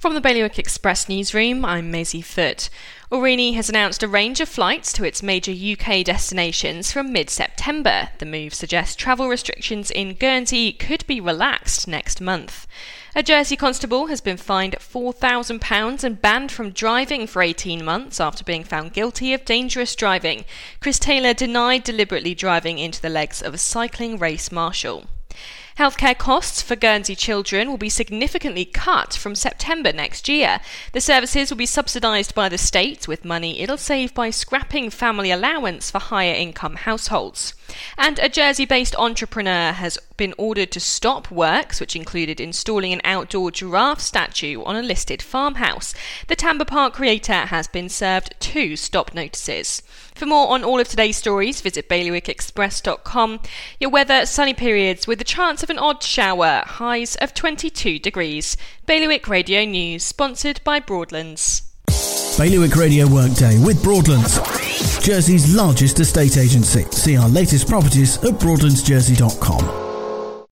From the Bailiwick Express newsroom, I'm Maisie Foot. Aurigny has announced a range of flights to its major UK destinations from mid September. The move suggests travel restrictions in Guernsey could be relaxed next month. A Jersey constable has been fined £4,000 and banned from driving for 18 months after being found guilty of dangerous driving. Chris Taylor denied deliberately driving into the legs of a cycling race marshal. Healthcare costs for Guernsey children will be significantly cut from September next year. The services will be subsidised by the state with money it'll save by scrapping family allowance for higher income households. And a Jersey based entrepreneur has been ordered to stop works, which included installing an outdoor giraffe statue on a listed farmhouse. The Tamba Park creator has been served two stop notices. For more on all of today's stories, visit bailiwickexpress.com. Your weather, sunny periods with the chance an odd shower, highs of 22 degrees. Bailiwick Radio News, sponsored by Broadlands. Bailiwick Radio Workday with Broadlands, Jersey's largest estate agency. See our latest properties at broadlandsjersey.com.